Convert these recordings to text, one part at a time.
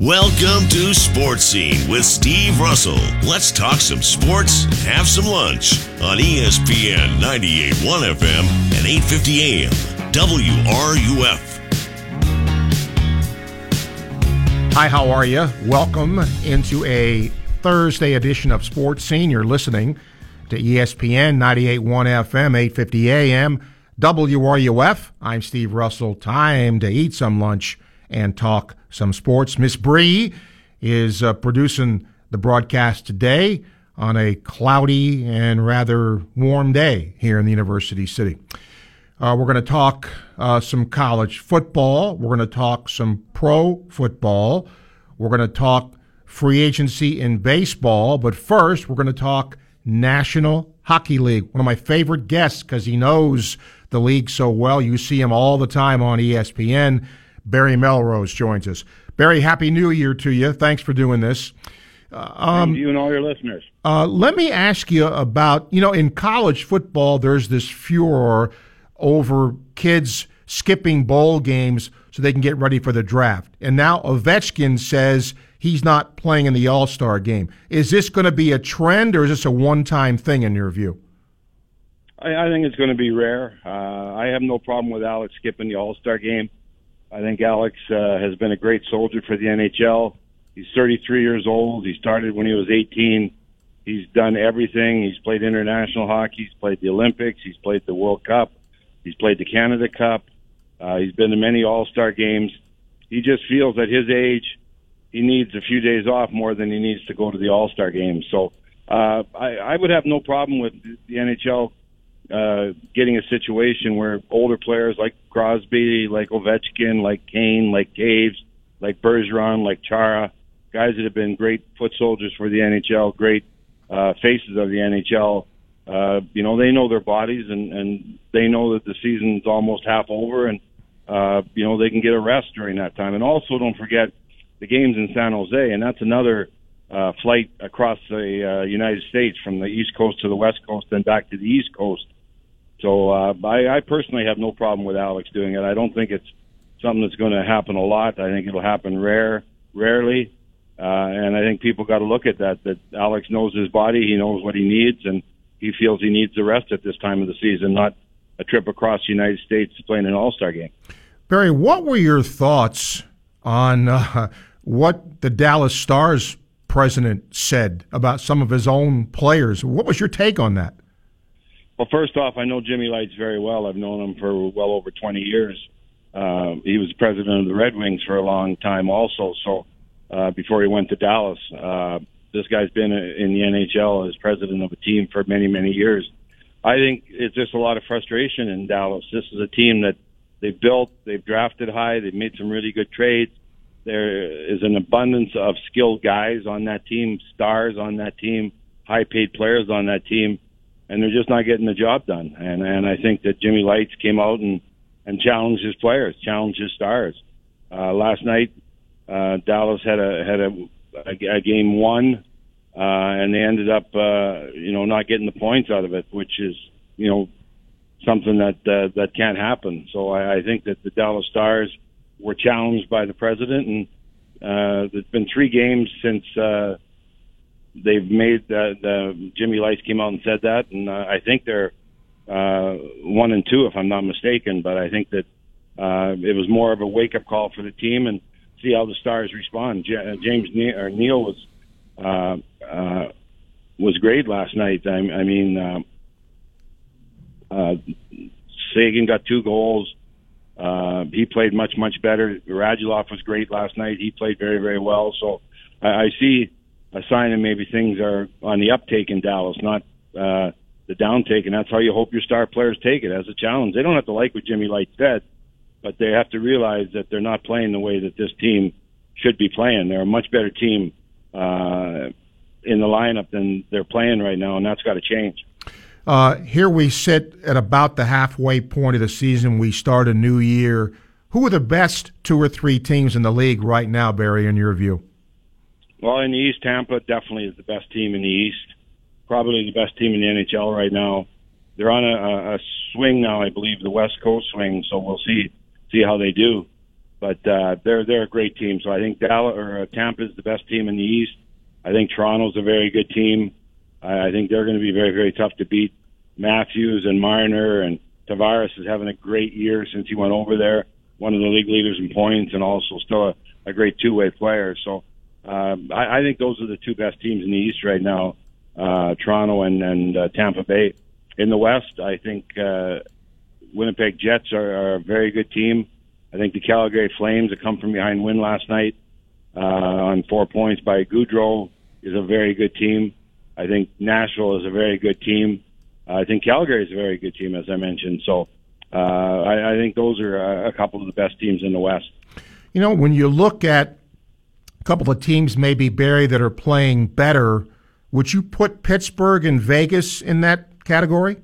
Welcome to Sports Scene with Steve Russell. Let's talk some sports and have some lunch on ESPN 98.1 FM and 8:50 AM WRUF. Hi, how are you? Welcome into a Thursday edition of Sports Scene. You're listening to ESPN 98.1 FM, 850 AM, WRUF. I'm Steve Russell. Time to eat some lunch and talk some sports. Miss Bree is uh, producing the broadcast today on a cloudy and rather warm day here in the University City. Uh, we're going to talk uh, some college football. We're going to talk some pro football. We're going to talk free agency in baseball. But first, we're going to talk National Hockey League. One of my favorite guests because he knows the league so well. You see him all the time on ESPN. Barry Melrose joins us. Barry, Happy New Year to you. Thanks for doing this. Um, you and all your listeners. Uh, let me ask you about, you know, in college football, there's this furor over kids skipping bowl games so they can get ready for the draft. And now Ovechkin says he's not playing in the All Star game. Is this going to be a trend or is this a one time thing in your view? I, I think it's going to be rare. Uh, I have no problem with Alex skipping the All Star game. I think Alex uh, has been a great soldier for the NHL. He's 33 years old. He started when he was 18. He's done everything. He's played international hockey. He's played the Olympics. He's played the World Cup. He's played the Canada Cup. Uh, he's been to many All Star games. He just feels at his age, he needs a few days off more than he needs to go to the All Star game. So uh, I, I would have no problem with the NHL uh, getting a situation where older players like Crosby, like Ovechkin, like Kane, like Toews, like Bergeron, like Chara, guys that have been great foot soldiers for the NHL, great uh, faces of the NHL. Uh, you know, they know their bodies and, and they know that the season's almost half over and, uh, you know, they can get a rest during that time. And also don't forget the games in San Jose, and that's another uh, flight across the uh, United States from the East Coast to the West Coast and back to the East Coast. So uh, I, I personally have no problem with Alex doing it. I don't think it's something that's going to happen a lot. I think it'll happen rare, rarely, uh, and I think people got to look at that. That Alex knows his body, he knows what he needs, and he feels he needs the rest at this time of the season, not a trip across the United States to play in an All Star game. Barry, what were your thoughts on uh, what the Dallas Stars president said about some of his own players? What was your take on that? Well, first off, I know Jimmy Lites very well. I've known him for well over 20 years. Uh, he was president of the Red Wings for a long time, also. So uh, before he went to Dallas, uh, this guy's been in the NHL as president of a team for many, many years. I think it's just a lot of frustration in Dallas. This is a team that they've built, they've drafted high, they've made some really good trades. There is an abundance of skilled guys on that team, stars on that team, high paid players on that team and they're just not getting the job done. And and I think that Jimmy Lites came out and and challenged his players, challenged his stars. Uh, last night, uh, Dallas had a had a, a, a game one, uh, and they ended up uh, you know not getting the points out of it, which is you know something that uh, that can't happen. So I, I think that the Dallas Stars were challenged by the president, and uh, there's been three games since. Uh, they've made the, the Jimmy Lites came out and said that, and uh, I think they're uh, one and two if I'm not mistaken. But I think that uh, it was more of a wake up call for the team and see how the Stars respond. J- uh, James ne- or Neal was uh, uh, was great last night. I, I mean, uh, uh, Seguin got two goals. Uh, he played much much better. Radulov was great last night. He played very very well. So I, I see a sign that maybe things are on the uptake in Dallas, not uh, the downtake. And that's how you hope your star players take it as a challenge. They don't have to like what Jimmy Light said, but they have to realize that they're not playing the way that this team should be playing. They're a much better team uh, in the lineup than they're playing right now, and that's got to change. Uh, here we sit at about the halfway point of the season. We start a new year. Who are the best two or three teams in the league right now, Barry, in your view? Well, in the East, Tampa definitely is the best team in the East. Probably the best team in the NHL right now. They're on a, a swing now, I believe, the West Coast swing. So we'll see see how they do. but uh, they're they're a great team. So I think Dallas or uh, Tampa is the best team in the East. I think Toronto's a very good team. I, I think they're going to be very very tough to beat. Matthews and Marner and Tavares is having a great year since he went over there. One of the league leaders in points and also still a, a great two way player. So um, I, I think those are the two best teams in the East right now, uh, Toronto and, and uh, Tampa Bay. In the West, I think uh, Winnipeg Jets are, are a very good team. I think the Calgary Flames that come from behind win last night uh, on four points by Gaudreau is a very good team. I think Nashville is a very good team. I think Calgary is a very good team, as I mentioned. So uh, I, I think those are a couple of the best teams in the West. You know, when you look at a couple of teams, maybe Barry, that are playing better, would you put Pittsburgh and Vegas in that category?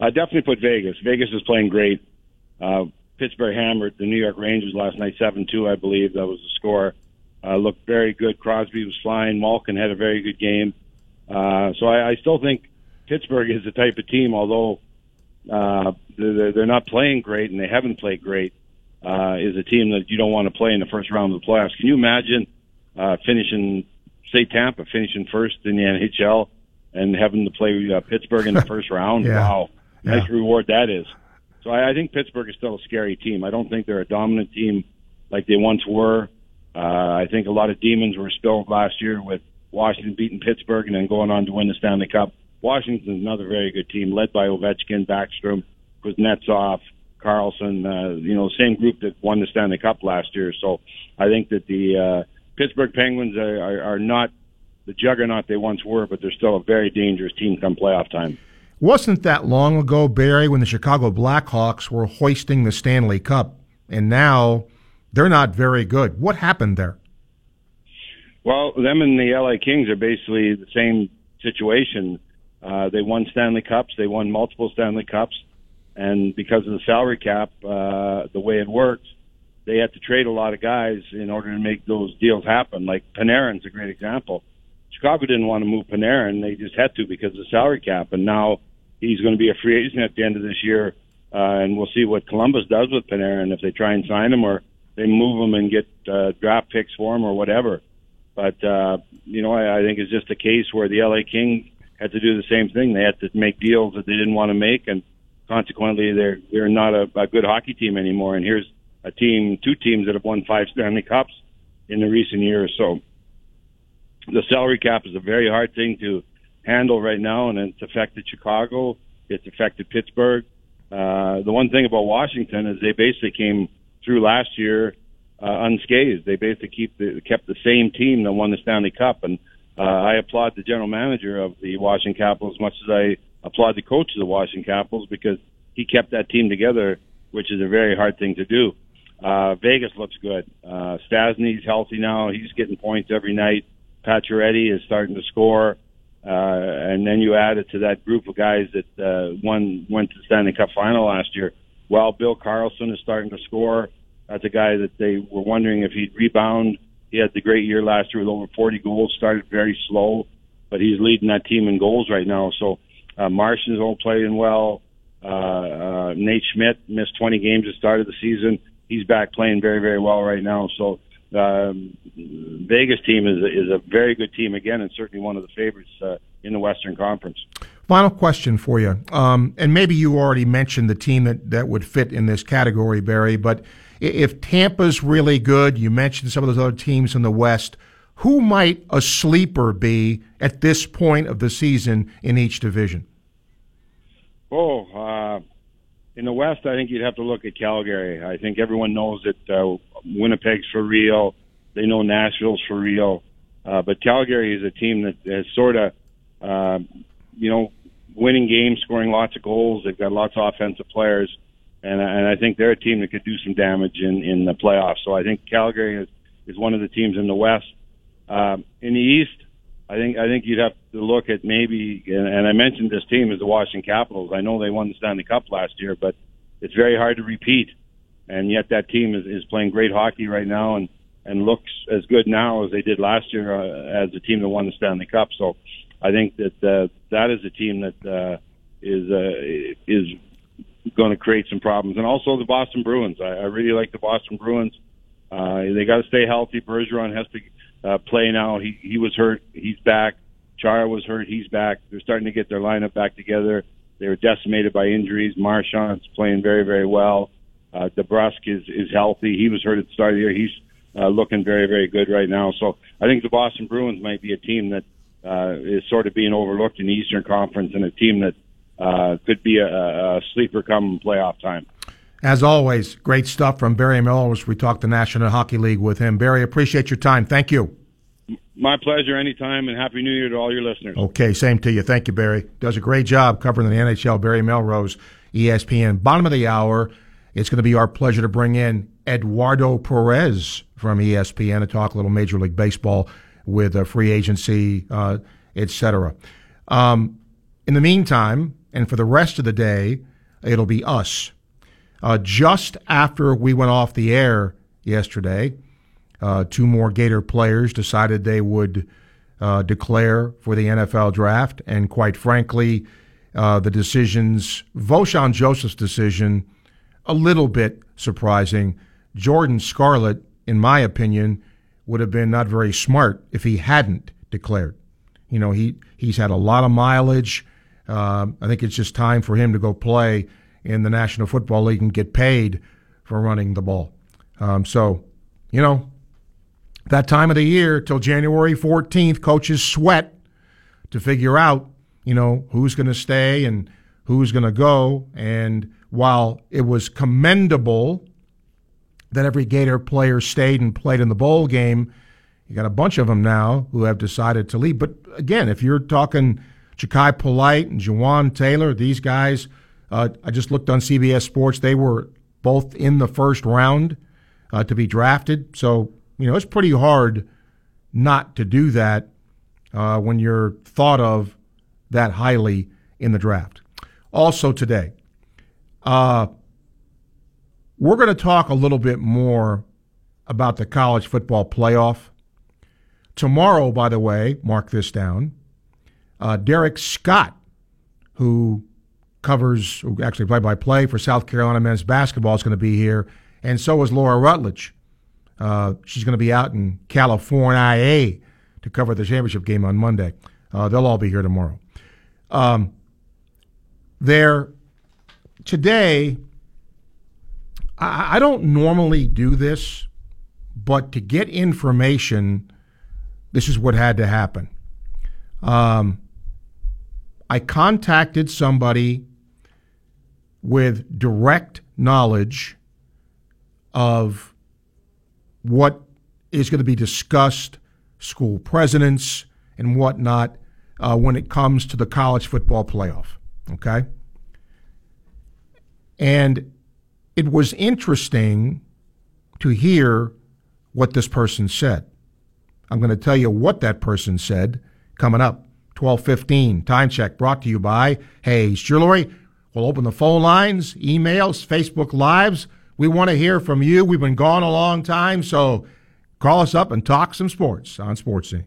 I definitely put Vegas. Vegas is playing great. Uh, Pittsburgh hammered the New York Rangers last night, seven two, I believe that was the score. Uh, looked very good. Crosby was flying. Malkin had a very good game. Uh, so I, I still think Pittsburgh is the type of team, although uh, they're, they're not playing great and they haven't played great, uh, is a team that you don't want to play in the first round of the playoffs. Can you imagine uh, finishing, say, Tampa, finishing first in the NHL and having to play uh, Pittsburgh in the first round? yeah. Wow, yeah. nice reward that is. So I, I think Pittsburgh is still a scary team. I don't think they're a dominant team like they once were. Uh, I think a lot of demons were spilled last year with Washington beating Pittsburgh and then going on to win the Stanley Cup. Washington's another very good team, led by Ovechkin, Backstrom, Kuznetsov, Carlson. Uh, you know, the same group that won the Stanley Cup last year. So I think that the uh, Pittsburgh Penguins are, are, are not the juggernaut they once were, but they're still a very dangerous team come playoff time. Wasn't that long ago, Barry, when the Chicago Blackhawks were hoisting the Stanley Cup, and now they're not very good. What happened there? Well, them and the LA Kings are basically the same situation. Uh, they won Stanley Cups. They won multiple Stanley Cups, and because of the salary cap, uh, the way it works, they had to trade a lot of guys in order to make those deals happen. Like Panarin's a great example. Chicago didn't want to move Panarin; they just had to because of the salary cap, and now he's going to be a free agent at the end of this year. Uh, and we'll see what Columbus does with Panarin if they try and sign him or they move him and get uh, draft picks for him or whatever. But uh, you know, I, I think it's just a case where the LA Kings had to do the same thing. They had to make deals that they didn't want to make, and consequently, they're they're not a, a good hockey team anymore. And here's a team, two teams that have won five Stanley Cups in the recent years. So the salary cap is a very hard thing to handle right now, and it's affected Chicago. It's affected Pittsburgh. Uh, the one thing about Washington is they basically came through last year uh, unscathed. They basically keep the, kept the same team that won the Stanley Cup, and uh, I applaud the general manager of the Washington Capitals as much as I applaud the coach of the Washington Capitals because he kept that team together, which is a very hard thing to do. Uh, Vegas looks good. Uh, Stastny's healthy now. He's getting points every night. Pacioretty is starting to score. Uh, and then you add it to that group of guys that uh, won went to the Stanley Cup final last year. Well, Bill Karlsson is starting to score. That's a guy that they were wondering if he'd rebound. He had the great year last year with over 40 goals. Started very slow, but he's leading that team in goals right now. So uh, Marchessault's playing well. Uh, uh, Nate Schmidt missed 20 games at the start of the season. He's back playing very, very well right now. So um, Vegas team is is a very good team again, and certainly one of the favorites uh, in the Western Conference. Final question for you, um, and maybe you already mentioned the team that, that would fit in this category, Barry. But if Tampa's really good, you mentioned some of those other teams in the West. Who might a sleeper be at this point of the season in each division? Oh, uh, in the West, I think you'd have to look at Calgary. I think everyone knows that uh, Winnipeg's for real. They know Nashville's for real. Uh, but Calgary is a team that has sort of, uh, you know, winning games, scoring lots of goals. They've got lots of offensive players, and and I think they're a team that could do some damage in in the playoffs. So I think Calgary is is one of the teams in the West. Um, in the East, I think I think you'd have to look at maybe, and, and I mentioned this team is the Washington Capitals. I know they won the Stanley Cup last year, but it's very hard to repeat. And yet that team is, is playing great hockey right now, and and looks as good now as they did last year uh, as the team that won the Stanley Cup. So I think that uh, that is a team that uh, is uh, is going to create some problems. And also the Boston Bruins. I, I really like the Boston Bruins. Uh, they got to stay healthy. Bergeron has to uh, play now. He he was hurt. He's back. Chara was hurt. He's back. They're starting to get their lineup back together. They were decimated by injuries. Marchand's playing very very well. Uh, DeBrusk is is healthy. He was hurt at the start of the year. He's uh, looking very very good right now. So I think the Boston Bruins might be a team that uh, is sort of being overlooked in the Eastern Conference and a team that uh, could be a, a sleeper come playoff time. As always, great stuff from Barry Melrose. We talked the National Hockey League with him. Barry, appreciate your time. Thank you. My pleasure anytime, and Happy New Year to all your listeners. Okay, same to you. Thank you, Barry. Does a great job covering the NHL. Barry Melrose, ESPN. Bottom of the hour, it's going to be our pleasure to bring in Eduardo Perez from ESPN to talk a little Major League Baseball with a free agency, uh, etc. Um, in the meantime, and for the rest of the day, it'll be us. Uh, just after we went off the air yesterday, uh, two more Gator players decided they would uh, declare for the NFL draft. And quite frankly, uh, the decisions, Vosean Joseph's decision, a little bit surprising. Jordan Scarlett, in my opinion, would have been not very smart if he hadn't declared. You know, he, he's had a lot of mileage. Uh, I think it's just time for him to go play in the National Football League and get paid for running the ball. Um, so, you know, that time of the year till January 14th, coaches sweat to figure out, you know, who's going to stay and who's going to go. And while it was commendable that every Gator player stayed and played in the bowl game, you got a bunch of them now who have decided to leave. But again, if you're talking Jachai Polite and Jawaan Taylor, these guys, uh, I just looked on CBS Sports. They were both in the first round uh, to be drafted. So, you know, it's pretty hard not to do that uh, when you're thought of that highly in the draft. Also, today, uh, we're going to talk a little bit more about the college football playoff. Tomorrow, by the way, mark this down, uh, Derek Scott, who covers, actually play by play for South Carolina men's basketball, is going to be here. And so is Laura Rutledge. Uh, she's going to be out in California to cover the championship game on Monday. Uh, they'll all be here tomorrow. Um, there, today, I, I don't normally do this, but to get information, this is what had to happen. Um, I contacted somebody with direct knowledge of what is going to be discussed, school presidents and whatnot, uh, when it comes to the college football playoff. Okay? And it was interesting to hear what this person said. I'm going to tell you what that person said coming up. 1215. Time check brought to you by Hayes Jewelry. We'll open the phone lines, emails, Facebook Lives. We want to hear from you. We've been gone a long time, so call us up and talk some sports on Sports Scene.